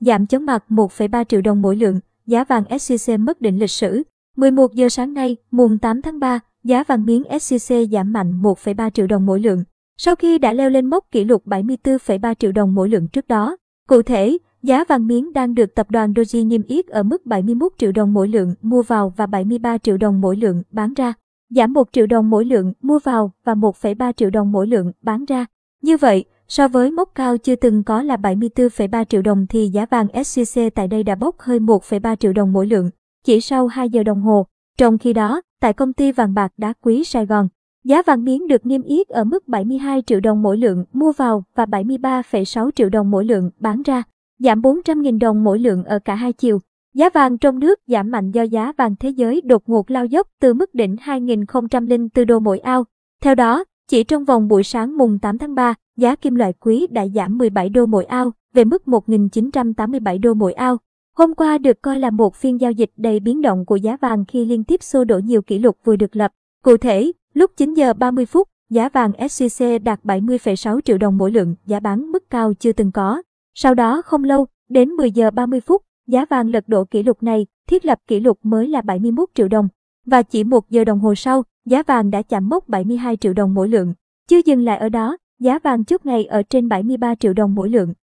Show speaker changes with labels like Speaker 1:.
Speaker 1: giảm chóng mặt 1,3 triệu đồng mỗi lượng, giá vàng SJC mất đỉnh lịch sử. 11 giờ sáng nay, mùng 8 tháng 3, giá vàng miếng SJC giảm mạnh 1,3 triệu đồng mỗi lượng, sau khi đã leo lên mốc kỷ lục 74,3 triệu đồng mỗi lượng trước đó. Cụ thể, giá vàng miếng đang được tập đoàn Doji niêm yết ở mức 71 triệu đồng mỗi lượng mua vào và 73 triệu đồng mỗi lượng bán ra, giảm 1 triệu đồng mỗi lượng mua vào và 1,3 triệu đồng mỗi lượng bán ra. Như vậy, so với mốc cao chưa từng có là 74,3 triệu đồng thì giá vàng SJC tại đây đã bốc hơi 1,3 triệu đồng mỗi lượng, chỉ sau 2 giờ đồng hồ. Trong khi đó, tại công ty vàng bạc đá quý Sài Gòn, giá vàng miếng được niêm yết ở mức 72 triệu đồng mỗi lượng mua vào và 73,6 triệu đồng mỗi lượng bán ra, giảm 400.000 đồng mỗi lượng ở cả hai chiều. Giá vàng trong nước giảm mạnh do giá vàng thế giới đột ngột lao dốc từ mức đỉnh 2004 đô mỗi ao. Theo đó, chỉ trong vòng buổi sáng mùng 8 tháng 3, giá kim loại quý đã giảm 17 đô mỗi ao, về mức 1.987 đô mỗi ao. Hôm qua được coi là một phiên giao dịch đầy biến động của giá vàng khi liên tiếp xô đổ nhiều kỷ lục vừa được lập. Cụ thể, lúc 9 giờ 30 phút, giá vàng SJC đạt 70,6 triệu đồng mỗi lượng, giá bán mức cao chưa từng có. Sau đó không lâu, đến 10 giờ 30 phút, giá vàng lật đổ kỷ lục này, thiết lập kỷ lục mới là 71 triệu đồng. Và chỉ một giờ đồng hồ sau, giá vàng đã chạm mốc 72 triệu đồng mỗi lượng. Chưa dừng lại ở đó, giá vàng chốt ngày ở trên 73 triệu đồng mỗi lượng.